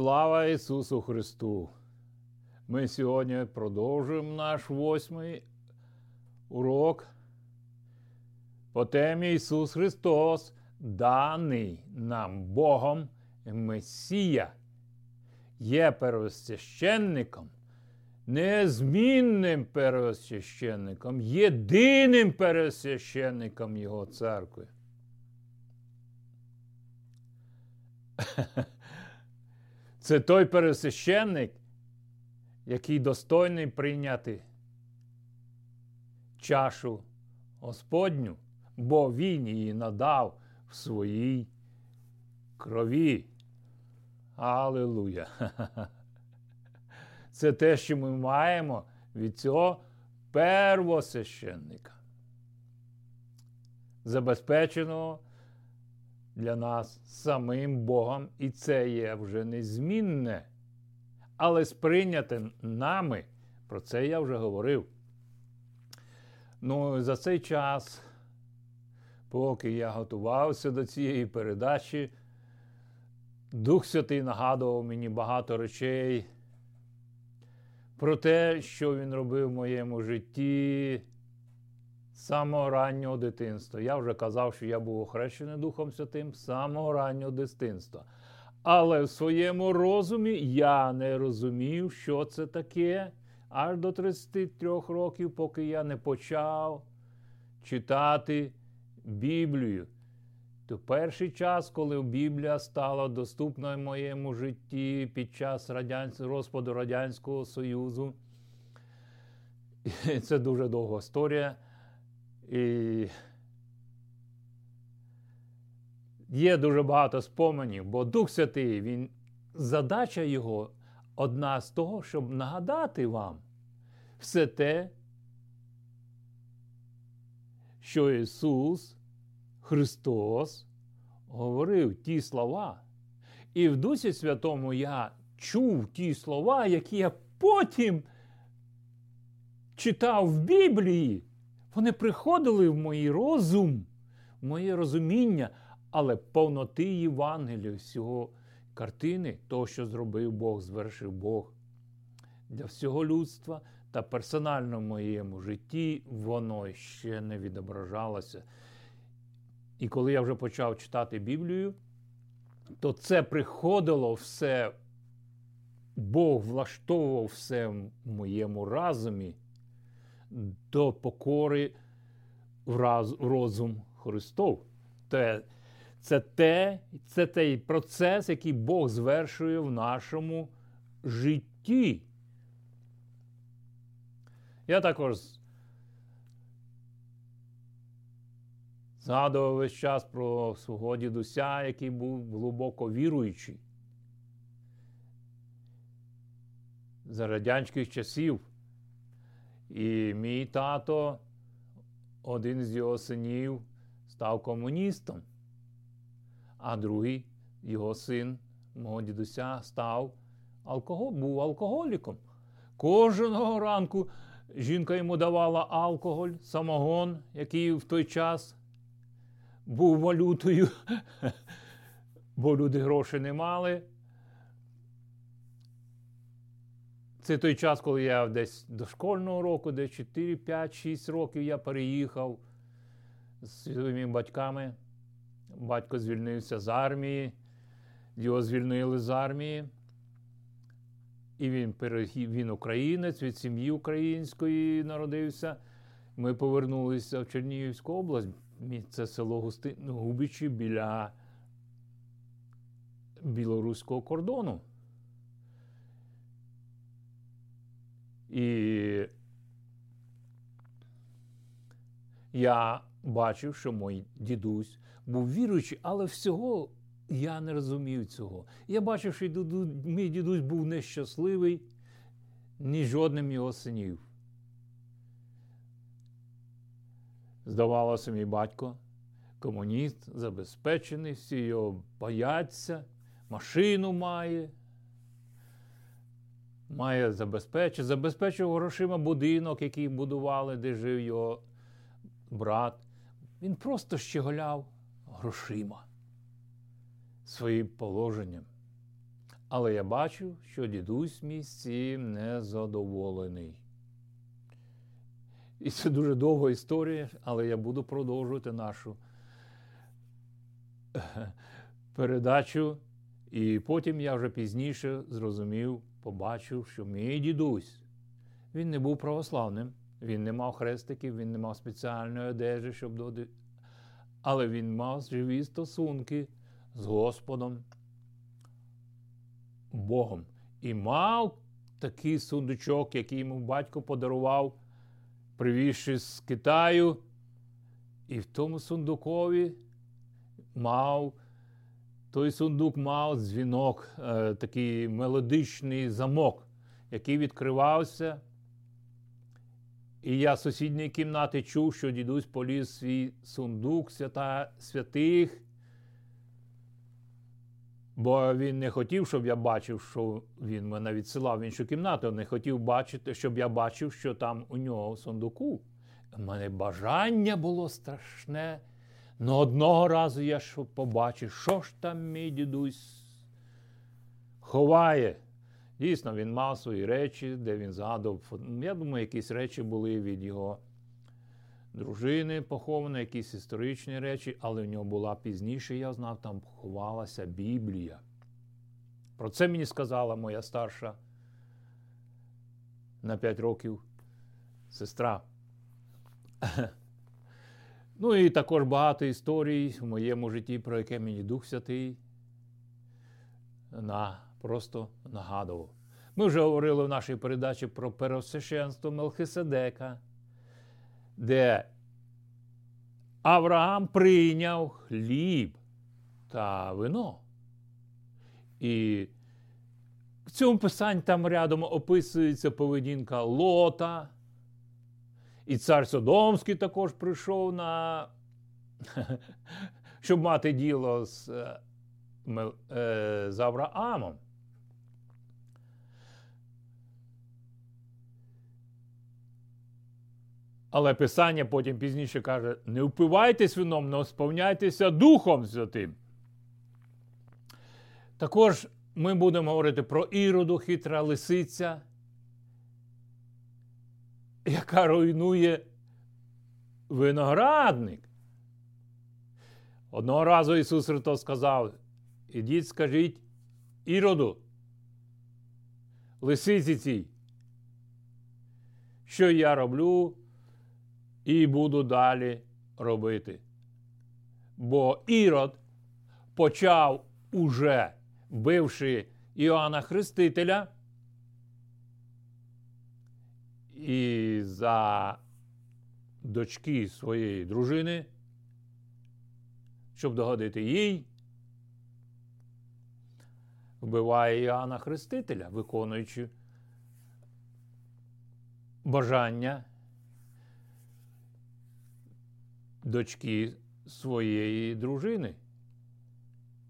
Слава Ісусу Христу! Ми сьогодні продовжуємо наш восьмий урок по темі Ісус Христос, даний нам Богом Месія, є первосвященником, незмінним первосвященником, єдиним первосвященником Його церкви. Це той пересвященник, який достойний прийняти чашу Господню, бо Він її надав в своїй крові. Аллилуйя! Це те, що ми маємо від цього первосвященника, забезпеченого для нас самим Богом, і це є вже незмінне. Але сприйняте нами, про це я вже говорив. Ну, за цей час, поки я готувався до цієї передачі, Дух Святий нагадував мені багато речей про те, що він робив в моєму житті самого раннього дитинства. Я вже казав, що я був охрещений Духом Святим з самого раннього дитинства. Але в своєму розумі я не розумів, що це таке аж до 33 років, поки я не почав читати Біблію. То перший час, коли Біблія стала доступна в моєму житті під час розпаду Радянського Союзу, це дуже довга історія. Є дуже багато споменів, бо Дух Святий, він, задача його одна з того, щоб нагадати вам все те, що Ісус Христос говорив ті слова. І в Дусі Святому я чув ті слова, які я потім читав в Біблії. Вони приходили в мій розум, в моє розуміння, але повноти Євангелія, всього картини, того, що зробив Бог, звершив Бог для всього людства та персонально в моєму житті, воно ще не відображалося. І коли я вже почав читати Біблію, то це приходило все, Бог влаштовував все в моєму разумі до покори в розум Христов. Це, це, те, це той процес, який Бог звершує в нашому житті. Я також згадував весь час про свого дідуся, який був глибоко віруючий. За радянських часів. І мій тато, один з його синів, став комуністом, а другий його син, мого дідуся, став алкоголь, був алкоголіком. Кожного ранку жінка йому давала алкоголь, самогон, який в той час був валютою, бо люди грошей не мали. Це той час, коли я десь до школьного року, десь 4, 5, 6 років я переїхав з своїми батьками. Батько звільнився з армії, його звільнили з армії. І він він українець від сім'ї української народився. Ми повернулися в Чернігівську область. Це село Густи... Губичі біля білоруського кордону. І я бачив, що мій дідусь був віруючий, але всього я не розумів цього. Я бачив, що мій дідусь був нещасливий ні жодним його синів. Здавалося, мій батько, комуніст, забезпечений, всі його бояться, машину має має забезпечити, забезпечив грошима будинок, який будували, де жив його брат. Він просто щеголяв грошима своїм положенням. Але я бачу, що дідусь мій з цим незадоволений. І це дуже довга історія, але я буду продовжувати нашу передачу. І потім я вже пізніше зрозумів, побачив, що мій дідусь, він не був православним, він не мав хрестиків, він не мав спеціальної одежі, щоб доди. Але він мав живі стосунки з Господом Богом. І мав такий сундучок, який йому батько подарував, привізши з Китаю. І в тому сундукові мав. Той сундук мав дзвінок, е, такий мелодичний замок, який відкривався. І я з сусідньої кімнати чув, що дідусь поліз свій сундук свята, святих, бо він не хотів, щоб я бачив, що він мене відсилав в іншу кімнату. Не хотів бачити, щоб я бачив, що там у нього в сундуку. У мене бажання було страшне. Ну одного разу я ж побачив, що ж там мій дідусь ховає. Дійсно, він мав свої речі, де він згадував. Я думаю, якісь речі були від його дружини поховані, якісь історичні речі, але в нього була пізніше, я знав, там ховалася Біблія. Про це мені сказала моя старша на 5 років сестра. Ну і також багато історій в моєму житті, про яке мені Дух Святий на, просто нагадував. Ми вже говорили в нашій передачі про пересвященство Мелхиседека, де Авраам прийняв хліб та вино. І в цьому писанні там рядом описується поведінка Лота. І цар Содомський також прийшов на, щоб мати діло з, е, з Авраамом. Але Писання потім пізніше каже: не впивайтесь вином, але сповняйтеся Духом Святим. Також ми будемо говорити про іроду, хитра лисиця яка руйнує виноградник. Одного разу Ісус Христос сказав: ідіть, скажіть іроду, лисиці цій, що я роблю і буду далі робити. Бо Ірод почав уже, вбивши Іоанна Хрестителя і за дочки своєї дружини, щоб догодити їй, вбиває Іоанна Хрестителя, виконуючи бажання дочки своєї дружини,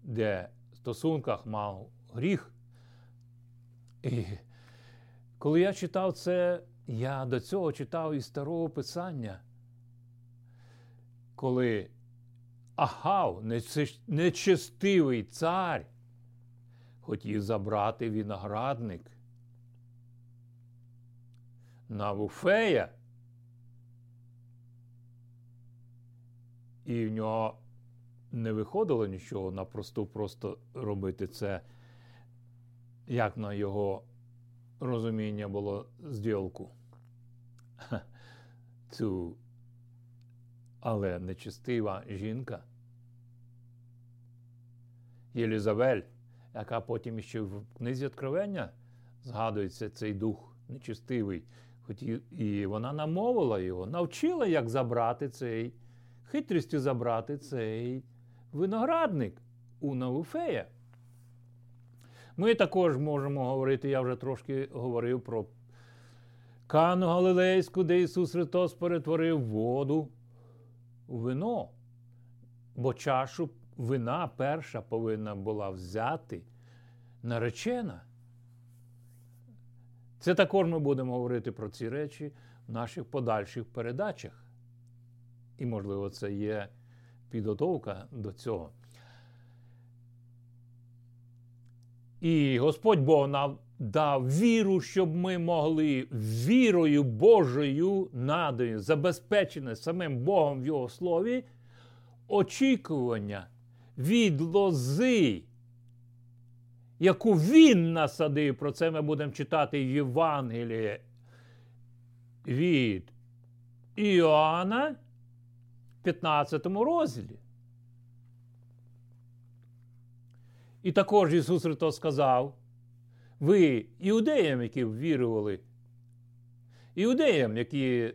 де в стосунках мав гріх. І коли я читав це я до цього читав із старого Писання, коли Ахав, нечестивий цар, хотів забрати виноградник. На Вуфея, і в нього не виходило нічого на просту просто робити це, як на його розуміння було зділку. Цю, але нечистива жінка. Єлізавель, яка потім ще в книзі Откровення згадується цей дух нечистивий. І вона намовила його, навчила, як забрати цей, хитрістю забрати цей виноградник у Навуфея. Ми також можемо говорити, я вже трошки говорив про Кану Галилейську, де Ісус Христос перетворив воду у вино. Бо чашу вина перша повинна була взяти наречена. Це також ми будемо говорити про ці речі в наших подальших передачах. І, можливо, це є підготовка до цього. І Господь Бог нам дав віру, щоб ми могли вірою Божою надою, забезпечене самим Богом в Його слові, очікування від лози, яку Він насадив. Про це ми будемо читати в Євангелії від Іоанна в 15 розділі. І також Ісус Христос сказав, ви іудеям, які вірували, іудеям, які,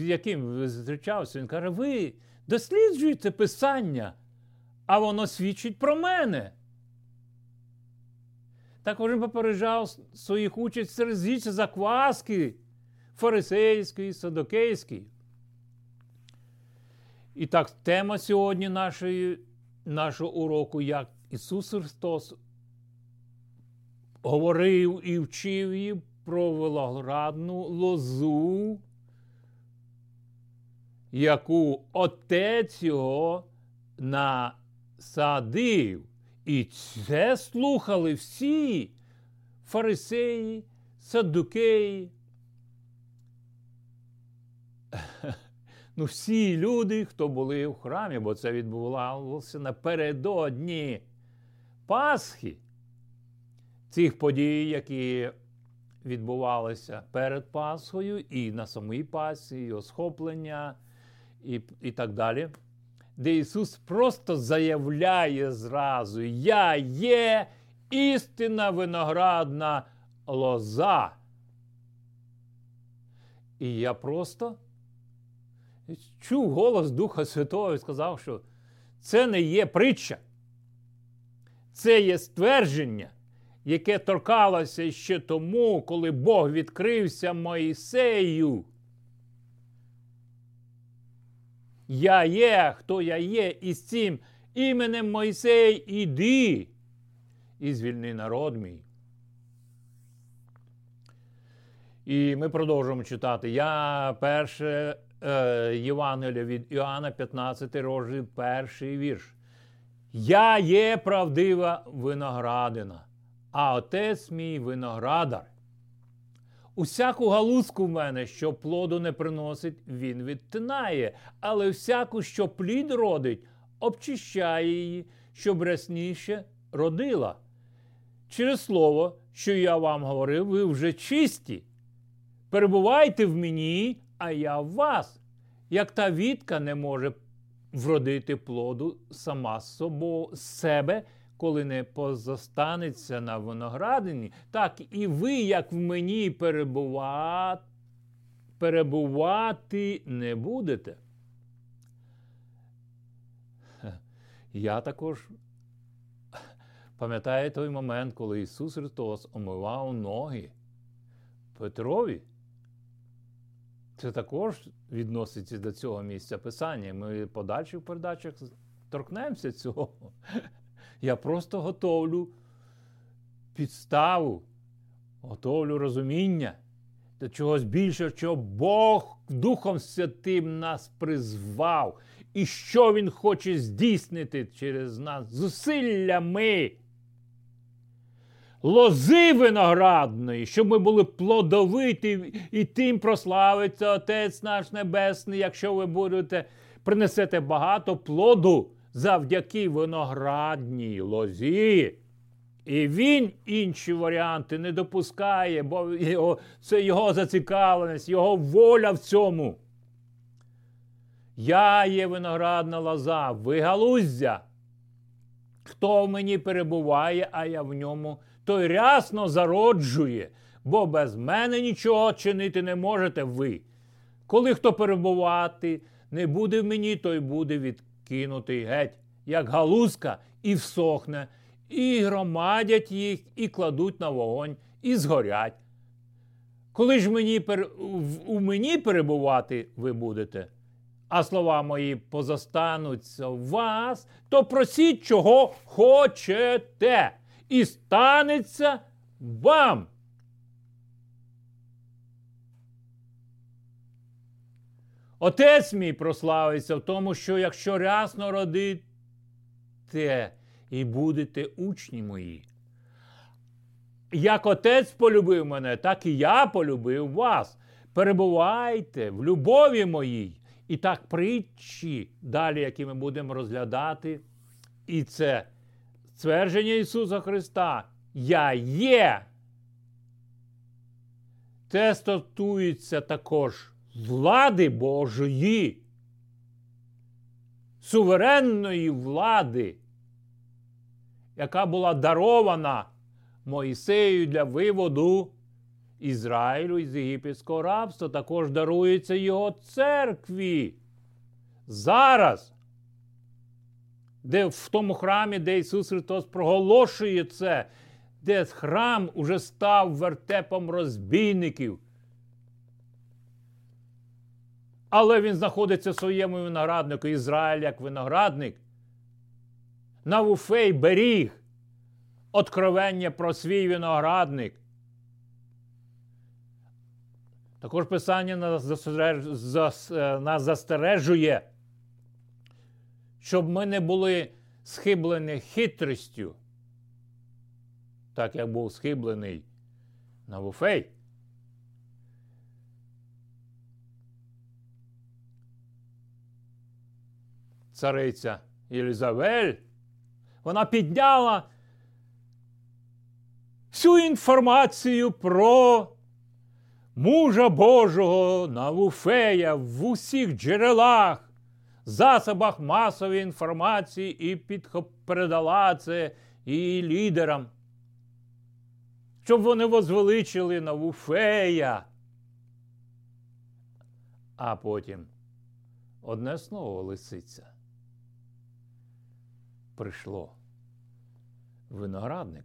яким зустрічався, Він каже, ви досліджуєте Писання, а воно свідчить про мене. Також він попереджав своїх участь серед закваски фарисейської, садокейської. І так, тема сьогодні нашої, нашого уроку, як Ісус Христос говорив і вчив її про виноградну лозу, яку отець його насадив. І це слухали всі фарисеї, садукеї. Ну, всі люди, хто були в храмі, бо це відбувалося напередодні Пасхи цих подій, які відбувалися перед Пасхою, і на самій Пасхі, і осхоплення, і, і так далі. Де Ісус просто заявляє зразу: Я є істинна виноградна лоза. І я просто чув голос Духа Святого і сказав, що це не є притча, це є ствердження, яке торкалося ще тому, коли Бог відкрився Моїсею. Я є, хто я є, і з цим іменем Мойсей іди і звільни народ мій. І ми продовжуємо читати. Я перше е, Євангелія від Іоанна, 15 розділ, перший вірш. Я є правдива виноградина, а отець мій виноградар. Усяку галузку в мене, що плоду не приносить, він відтинає, але всяку, що плід родить, обчищає її, щоб рясніше родила. Через слово, що я вам говорив, ви вже чисті. Перебувайте в мені, а я в вас. Як та вітка не може вродити плоду сама з собою себе, коли не позостанеться на виноградині, так і ви, як в мені перебувати, перебувати не будете. Я також пам'ятаю той момент, коли Ісус Христос омивав ноги Петрові. Це також відноситься до цього місця писання. Ми в передачах торкнемося цього. Я просто готовлю підставу, готовлю розуміння до чогось більшого, що Бог Духом Святим нас призвав. І що Він хоче здійснити через нас? Зусиллями. Лози виноградної, щоб ми були плодовиті, і тим прославиться Отець наш Небесний, якщо ви будете принесете багато плоду завдяки виноградній лозі. І він інші варіанти не допускає, бо його, це його зацікавленість, його воля в цьому. Я є виноградна лоза, ви галуздя. Хто в мені перебуває, а я в ньому, той рясно зароджує, бо без мене нічого чинити не можете ви. Коли хто перебувати не буде в мені, той буде відкинутий геть, як галузка, і всохне, і громадять їх, і кладуть на вогонь, і згорять. Коли ж мені у мені перебувати ви будете, а слова мої позостануться в вас, то просіть, чого хочете, і станеться вам. Отець мій прославиться в тому, що якщо рясно родите і будете учні мої. як отець полюбив мене, так і я полюбив вас. Перебувайте в любові моїй. І так притчі, далі, які ми будемо розглядати, і це ствердження Ісуса Христа. Я є. Це стосується також влади Божої, суверенної влади, яка була дарована Моїсею для виводу Ізраїлю із єгипетського рабства, також дарується його церкві. Зараз, де в тому храмі, де Ісус Христос проголошує це, де храм уже став вертепом розбійників. Але він знаходиться в своєму винограднику, Ізраїль як виноградник. Навуфей беріг откровення про свій виноградник. Також Писання нас застережує, щоб ми не були схиблені хитрістю, так як був схиблений Навуфей. Цариця Єлізавель, вона підняла всю інформацію про мужа Божого Навуфея в усіх джерелах, засобах масової інформації і передала це і лідерам, щоб вони возвеличили Навуфея. А потім одне слово лисиця. Прийшло виноградник.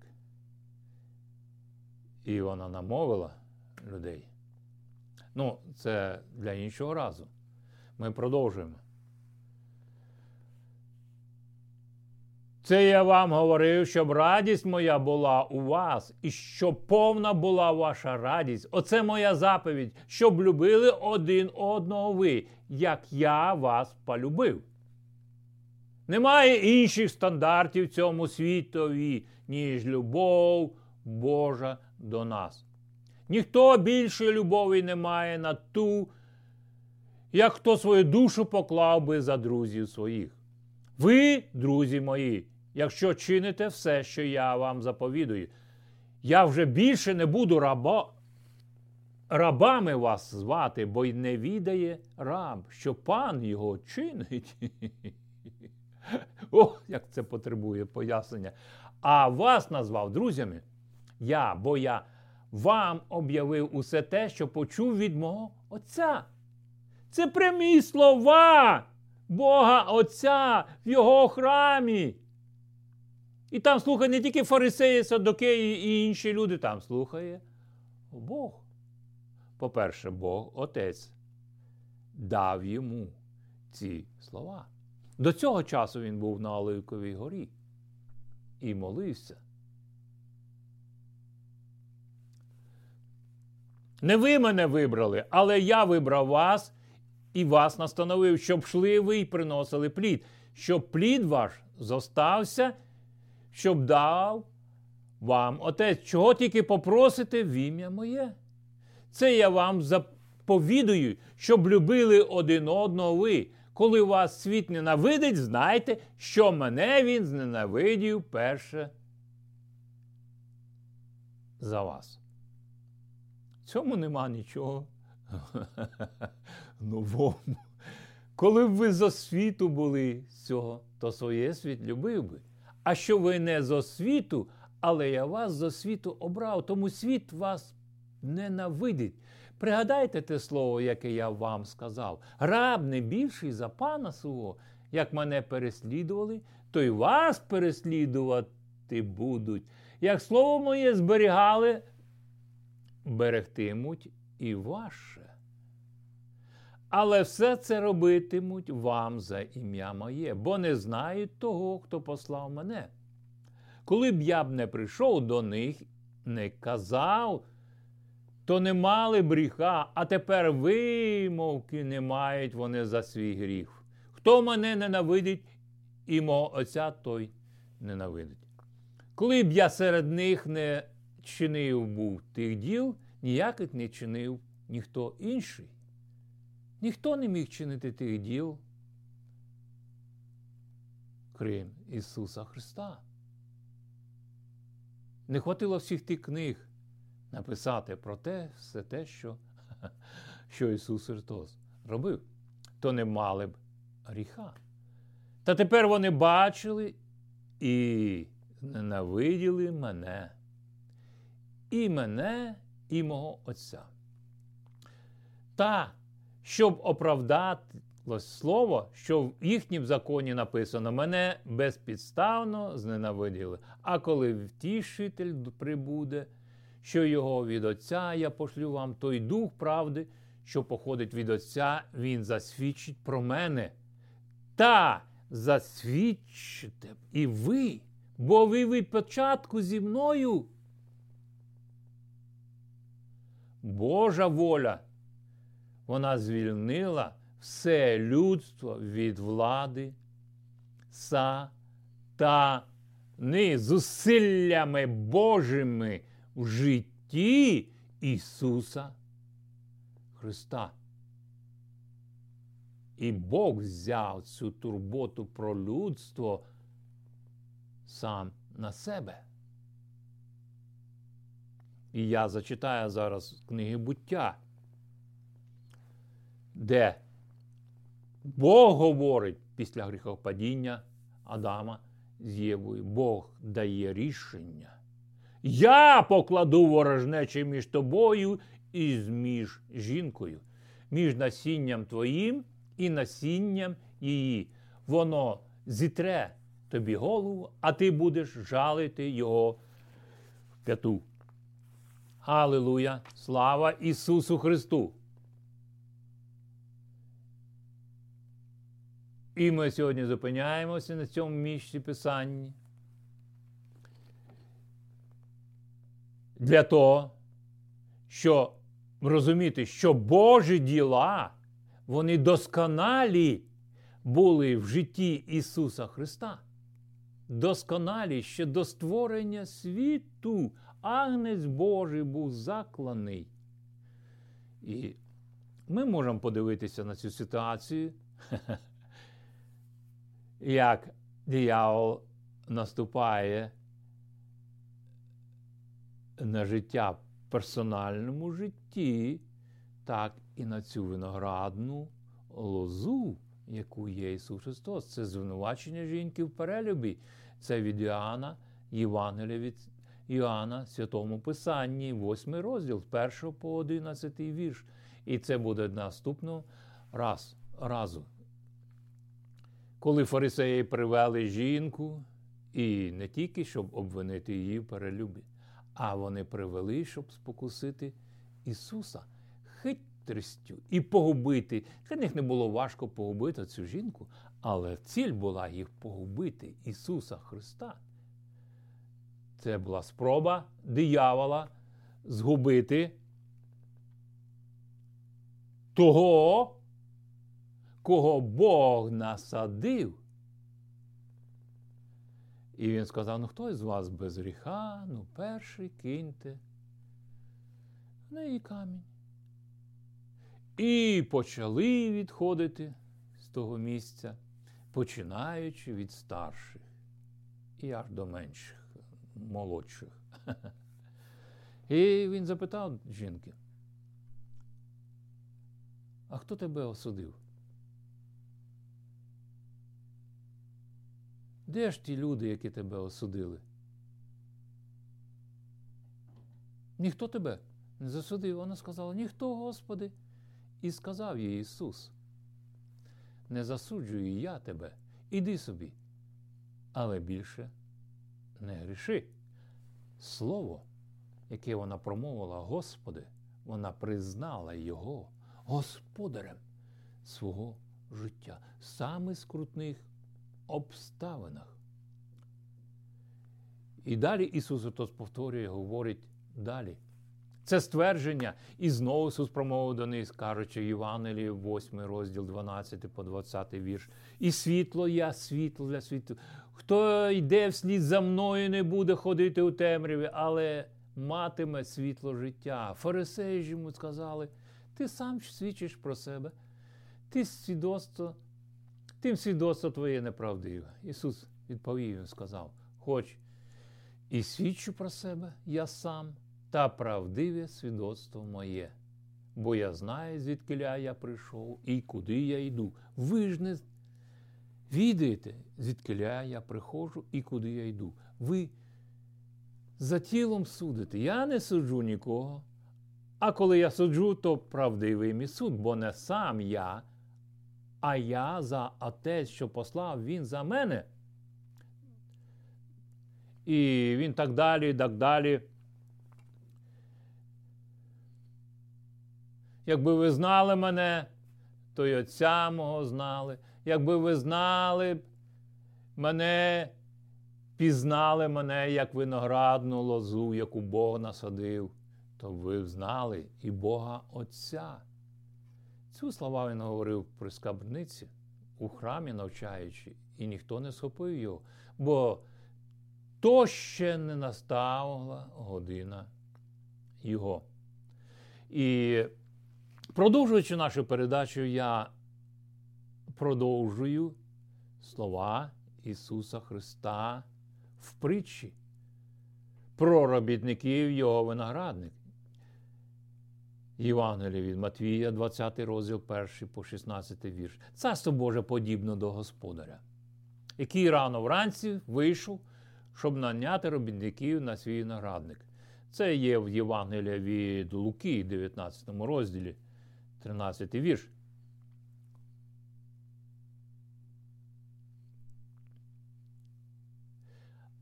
І вона намовила людей. Ну, це для іншого разу. Ми продовжуємо. Це я вам говорив, щоб радість моя була у вас, і щоб повна була ваша радість. Оце моя заповідь, щоб любили один одного ви, як я вас полюбив. Немає інших стандартів в цьому світові, ніж любов Божа до нас. Ніхто більшої любові не має на ту, як хто свою душу поклав би за друзів своїх. Ви, друзі мої, якщо чините все, що я вам заповідую, я вже більше не буду раба, рабами вас звати, бо й не відає раб, що пан його чинить. О, як це потребує пояснення. А вас назвав друзями. Я, бо я вам об'явив усе те, що почув від мого Отця. Це прямі слова Бога Отця в Його храмі. І там слухає не тільки фарисеї, садокеї і інші люди, там слухає Бог. По-перше, Бог Отець дав йому ці слова. До цього часу він був на Оливковій горі і молився. Не ви мене вибрали, але я вибрав вас і вас настановив, щоб шли ви і приносили плід, щоб плід ваш зостався, щоб дав вам отець. Чого тільки попросите в ім'я моє? Це я вам заповідую, щоб любили один одного ви. Коли вас світ ненавидить, знайте, що мене він зненавидів перше за вас В цьому нема нічого новому. Коли б ви з світу були цього, то своє світ любив би. А що ви не з світу, але я вас з світу обрав, тому світ вас ненавидить. Пригадайте те слово, яке я вам сказав. Раб не більший за пана свого, як мене переслідували, то й вас переслідувати будуть. Як слово моє зберігали, берегтимуть і ваше. Але все це робитимуть вам за ім'я моє, бо не знають того, хто послав мене. Коли б я б не прийшов до них, не казав, то не мали б гріха, а тепер вимовки не мають вони за свій гріх. Хто мене ненавидить, і мого Отця той ненавидить. Коли б я серед них не чинив був тих діл, ніяких не чинив ніхто інший. Ніхто не міг чинити тих діл, крім Ісуса Христа. Не хватило всіх тих книг написати про те, все те, що, що Ісус Христос робив, то не мали б гріха. Та тепер вони бачили і ненавиділи мене, і мене, і мого Отця. Та, щоб оправдати слово, що в їхнім законі написано, мене безпідставно зненавиділи. А коли втішитель прибуде, що його від Отця я пошлю вам, той дух правди, що походить від Отця, він засвідчить про мене. Та засвідчите і ви, бо ви від початку зі мною. Божа воля, вона звільнила все людство від влади сатани зусиллями Божими в житті Ісуса Христа. І Бог взяв цю турботу про людство сам на себе. І я зачитаю зараз книги буття, де Бог говорить після гріхопадіння Адама з Євою. Бог дає рішення. Я покладу ворожнече між тобою і між жінкою, між насінням твоїм і насінням її. Воно зітре тобі голову, а ти будеш жалити його в п'яту. Аллилуйя! Слава Ісусу Христу! І ми сьогодні зупиняємося на цьому місці Писанні. Для того, щоб розуміти, що Божі діла, вони досконалі були в житті Ісуса Христа. Досконалі ще до створення світу. Агнець Божий був закланий. І ми можемо подивитися на цю ситуацію як диявол наступає на життя в персональному житті, так і на цю виноградну лозу, яку є Ісус Христос. Це звинувачення жінки в перелюбі. Це від Іоанна, Євангелія від Іоанна, Святому Писанні, 8 розділ, з 1 по 11 вірш. І це буде наступного раз, разу коли фарисеї привели жінку, і не тільки щоб обвинити її в перелюбі, а вони привели, щоб спокусити Ісуса хитрістю і погубити. Для них не було важко погубити цю жінку, але ціль була їх погубити Ісуса Христа. Це була спроба диявола згубити того, кого Бог насадив. І він сказав: ну хто із вас без гріха, ну перший киньте в неї камінь. І почали відходити з того місця, починаючи від старших і аж до менших, молодших. І він запитав жінки, а хто тебе осудив? Де ж ті люди, які тебе осудили? Ніхто тебе не засудив. Вона сказала, ніхто, Господи. І сказав їй Ісус. Не засуджую я тебе, іди собі, але більше не гріши. Слово, яке вона промовила, Господи, вона признала Його господарем свого життя, саме з крутних обставинах. І далі Ісус Христос повторює, говорить далі. Це ствердження, і знову Ісус промовив до них, кажучи, Євангелії, 8 розділ 12 по 20 вірш. І світло я, світло для світу. Хто йде вслід за мною, не буде ходити у темряві, але матиме світло життя. Фарисеї ж йому сказали, ти сам свідчиш про себе, ти свідоцтво, тим свідоцтво твоє неправдиве. Ісус відповів їм сказав, хоч і свідчу про себе я сам, та правдиве свідоцтво моє. Бо я знаю, звідкиля я прийшов і куди я йду. Ви ж не відаєте, звідкиля я приходжу і куди я йду. Ви за тілом судите. Я не суджу нікого. А коли я суджу, то правдивий мій суд, бо не сам я, а я за отець, що послав він за мене. І він так далі, і так далі. Якби ви знали мене, то й отця мого знали. Якби ви знали мене, пізнали мене як виноградну лозу, яку Бог насадив, то ви б знали і Бога Отця. Цю слова він говорив при скарбниці, у храмі навчаючи, і ніхто не схопив його, бо то ще не настала година його. І продовжуючи нашу передачу, я продовжую слова Ісуса Христа в притчі про робітників Його виноградник. Євангелія від Матвія, 20 розділ 1 по 16 вірш. Царство Боже подібно до господаря, який рано вранці вийшов, щоб наняти робітників на свій виноградник. Це є в Євангелії від Луки, 19 розділі, 13 вірш.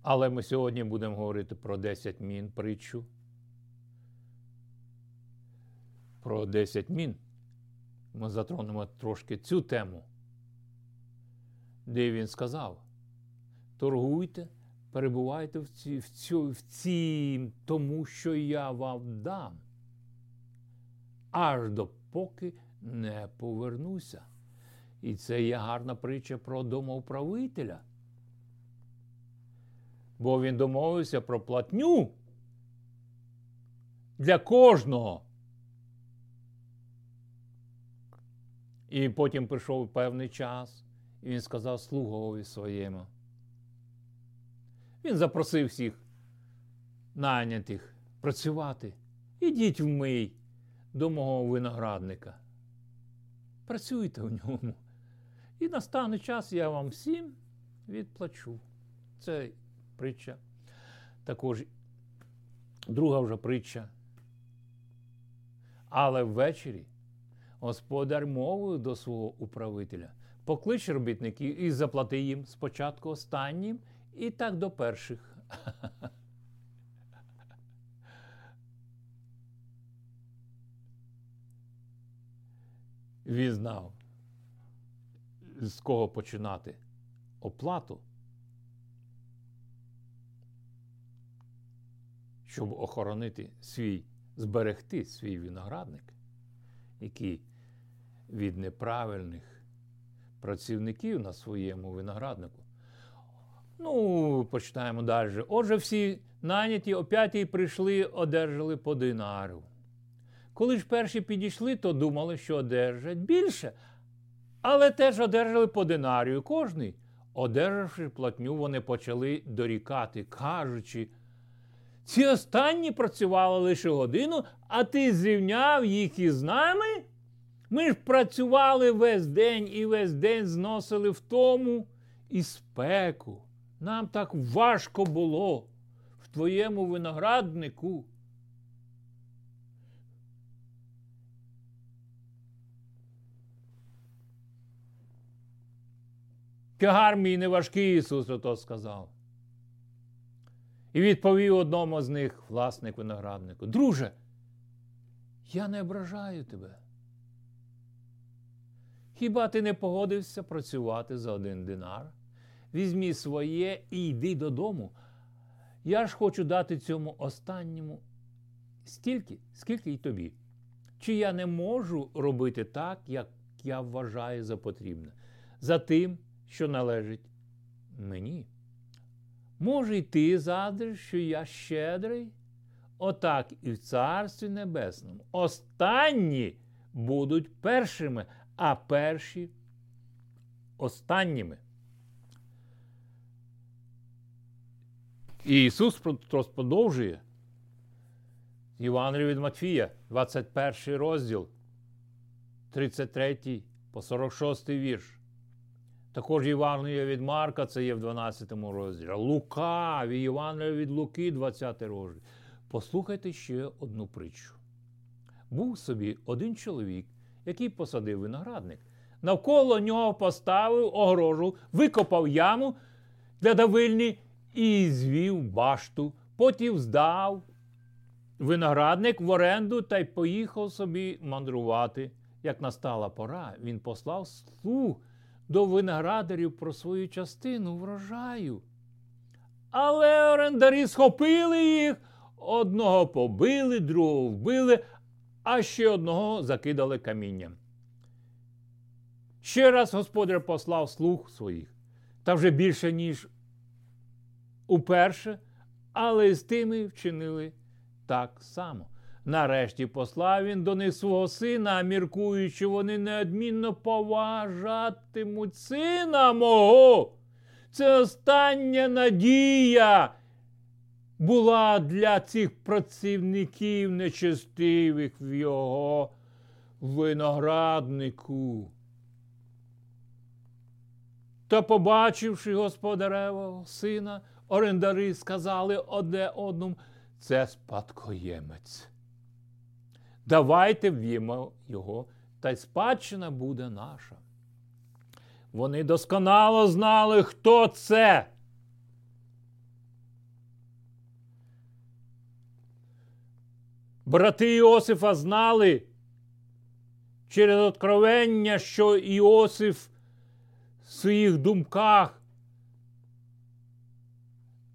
Але ми сьогодні будемо говорити про 10 мін притчу. Про 10 мін. Ми затронемо трошки цю тему, де він сказав: торгуйте, перебувайте в ці, в, цю, в цім, тому що я вам дам, аж допоки не повернуся. І це є гарна притча про домоуправителя бо він домовився про платню для кожного. І потім прийшов певний час, і він сказав слугові своєму. Він запросив всіх найнятих працювати. Ідіть вмий до мого виноградника. Працюйте в ньому. І настане час я вам всім відплачу. Це притча. Також друга вже притча. Але ввечері господар мовив до свого управителя, поклич робітників і заплати їм спочатку останнім і так до перших. Він знав, з кого починати оплату. щоб охоронити свій, зберегти свій виноградник, який від неправильних працівників на своєму винограднику. Ну, почитаємо далі. Отже, всі наняті о п'ятій прийшли, одержали по динару. Коли ж перші підійшли, то думали, що одержать більше, але теж одержали по динарію кожний. Одержавши платню, вони почали дорікати, кажучи, ці останні працювали лише годину, а ти зрівняв їх із нами. Ми ж працювали весь день і весь день зносили в тому і спеку. Нам так важко було в твоєму винограднику. Тягар мій не важкий, Ісус ото сказав. І відповів одному з них власник винограднику: Друже, я не ображаю тебе. Хіба ти не погодився працювати за один динар? Візьмі своє і йди додому. Я ж хочу дати цьому останньому стільки, скільки й тобі. Чи я не можу робити так, як я вважаю за потрібне, за тим, що належить мені? Може, й ти задриш, що я щедрий? Отак і в Царстві Небесному. Останні будуть першими, а перші останніми. І Ісус продовжує. Євангелію від Матфія, 21 розділ, 33 по 46 вірш. Також Євангелія від Марка, це є в 12 розділі. Лука, Євангелія від Луки, 20 розділ. Послухайте ще одну притчу. Був собі один чоловік, який посадив виноградник. Навколо нього поставив огорожу, викопав яму для давильні і звів башту. Потім здав виноградник в оренду та й поїхав собі мандрувати. Як настала пора, він послав слуг до виноградарів про свою частину врожаю. Але орендарі схопили їх, одного побили, другого вбили, а ще одного закидали камінням. Ще раз господар послав слуг своїх, та вже більше, ніж уперше, але з тими вчинили так само. Нарешті послав він до них свого сина, міркуючи, вони неодмінно поважатимуть сина мого. Це остання надія була для цих працівників нечестивих в його винограднику. Та, побачивши господаревого сина, орендари сказали одне одному, це спадкоємець. Давайте в'ємо його, та й спадщина буде наша. Вони досконало знали, хто це. Брати Іосифа знали через откровення, що Іосиф в своїх думках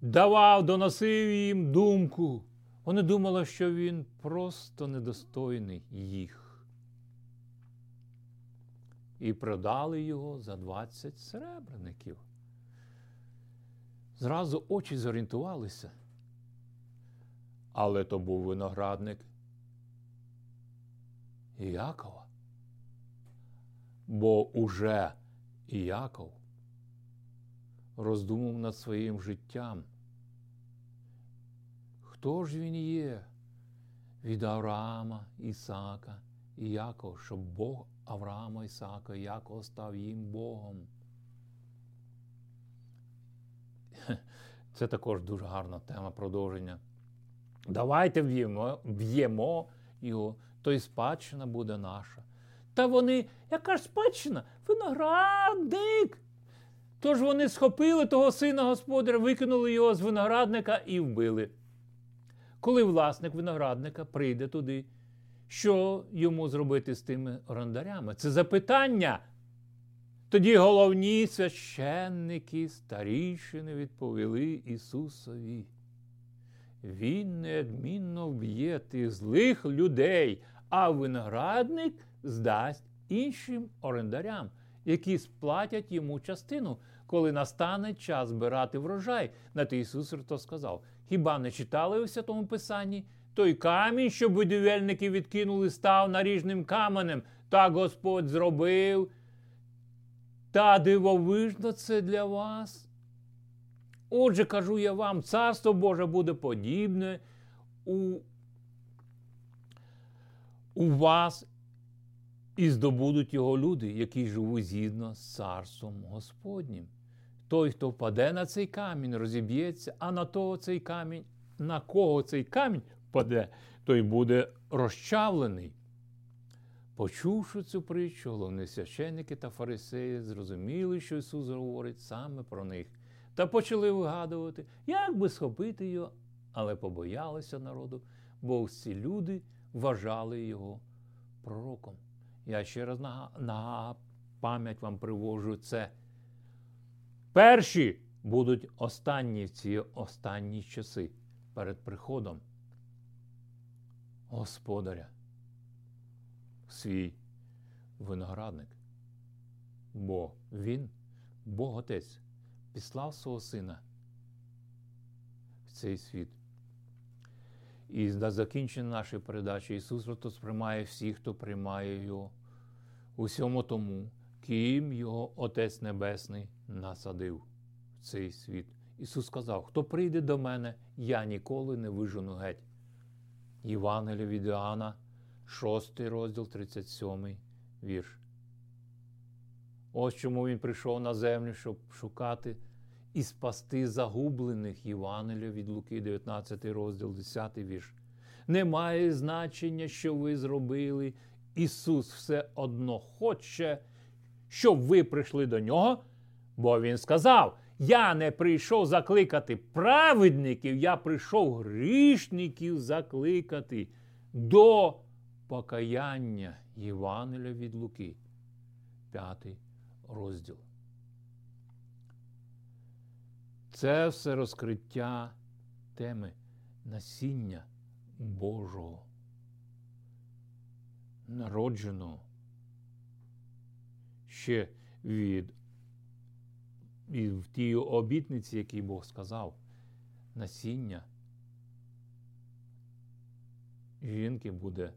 давав, доносив їм думку. Вони думали, що він просто недостойний їх. І продали його за 20 серебряників. Зразу очі зорієнтувалися. Але то був виноградник Іакова. Бо уже Іаков роздумав над своїм життям. Хто ж він є? Від Авраама, Ісака і Якова, щоб Бог Авраама, Ісака і Якова став їм Богом. Це також дуже гарна тема продовження. Давайте в'ємо в'ємо його, то й спадщина буде наша. Та вони, яка ж спадщина? Виноградник. Тож вони схопили того сина господаря, викинули його з виноградника і вбили. Коли власник виноградника прийде туди, що йому зробити з тими орендарями? Це запитання. Тоді головні священники, старішини відповіли Ісусові. Він неодмінно вб'є тих злих людей, а виноградник здасть іншим орендарям, які сплатять йому частину, коли настане час збирати врожай. На те Ісус то сказав: Хіба не читали у Святому Писанні? Той камінь, що будівельники відкинули, став наріжним каменем. Так Господь зробив. Та дивовижно це для вас. Отже, кажу я вам, царство Боже буде подібне у у вас і здобудуть його люди, які живуть згідно з царством Господнім. Той, хто впаде на цей камінь, розіб'ється, а на того цей камінь, на кого цей камінь впаде, той буде розчавлений. Почувши цю притчу, головні священники та фарисеї зрозуміли, що Ісус говорить саме про них, та почали вигадувати, як би схопити його, але побоялися народу, бо всі люди вважали його пророком. Я ще раз на, на пам'ять вам привожу це. Перші будуть останні в ці останні часи перед приходом Господаря свій виноградник. Бо Він, Бог Отець, післав свого Сина в цей світ. І на закінчення нашої передачі Ісус Христос приймає всіх, хто приймає Його. Усьому тому, ким Його Отець Небесний насадив в цей світ. Ісус сказав: Хто прийде до мене, я ніколи не вижену геть. Євангелія від Іоанна, 6 розділ, 37 вірш. Ось чому Він прийшов на землю, щоб шукати і спасти загублених Євангелія від Луки, 19 розділ, 10 вірш. Немає значення, що ви зробили. Ісус все одно хоче, щоб ви прийшли до нього, бо Він сказав: Я не прийшов закликати праведників, я прийшов грішників закликати до покаяння Євангелія від Луки, 5 розділ. Це все розкриття теми насіння Божого, народженого ще від і в тій обітниці, який Бог сказав, насіння жінки буде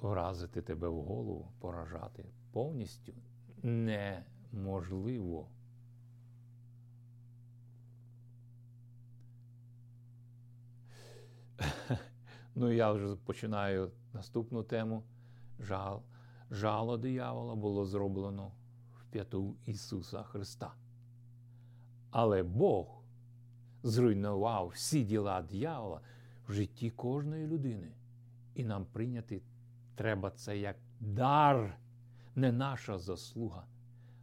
вразити тебе в голову, поражати повністю неможливо. Ну, я вже починаю наступну тему. Жал. Жало диявола було зроблено п'яту Ісуса Христа. Але Бог зруйнував всі діла диявола в житті кожної людини. І нам прийняти треба це як дар, не наша заслуга.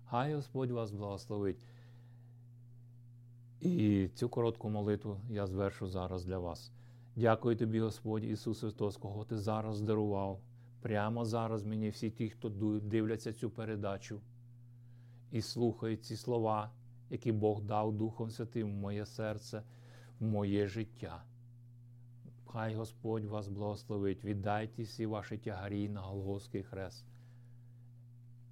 Хай Господь вас благословить. І цю коротку молитву я звершу зараз для вас. Дякую тобі, Господь Ісус Христос, кого ти зараз дарував. Прямо зараз мені всі ті, хто дивляться цю передачу і слухають ці слова, які Бог дав Духом Святим в моє серце, в моє життя. Хай Господь вас благословить. Віддайте всі ваші тягарі на Голгофський хрест.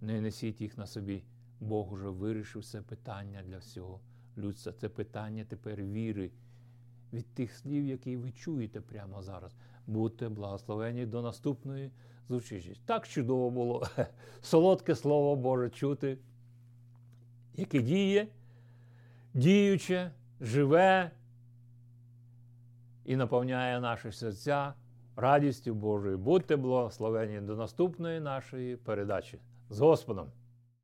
Не несіть їх на собі. Бог уже вирішив це питання для всього людства. Це питання тепер віри від тих слів, які ви чуєте прямо зараз. Будьте благословені до наступної зустрічі. Так чудово було солодке Слово Боже чути, яке діє, діюче, живе і наповняє наші серця радістю Божою. Будьте благословені до наступної нашої передачі. З Господом!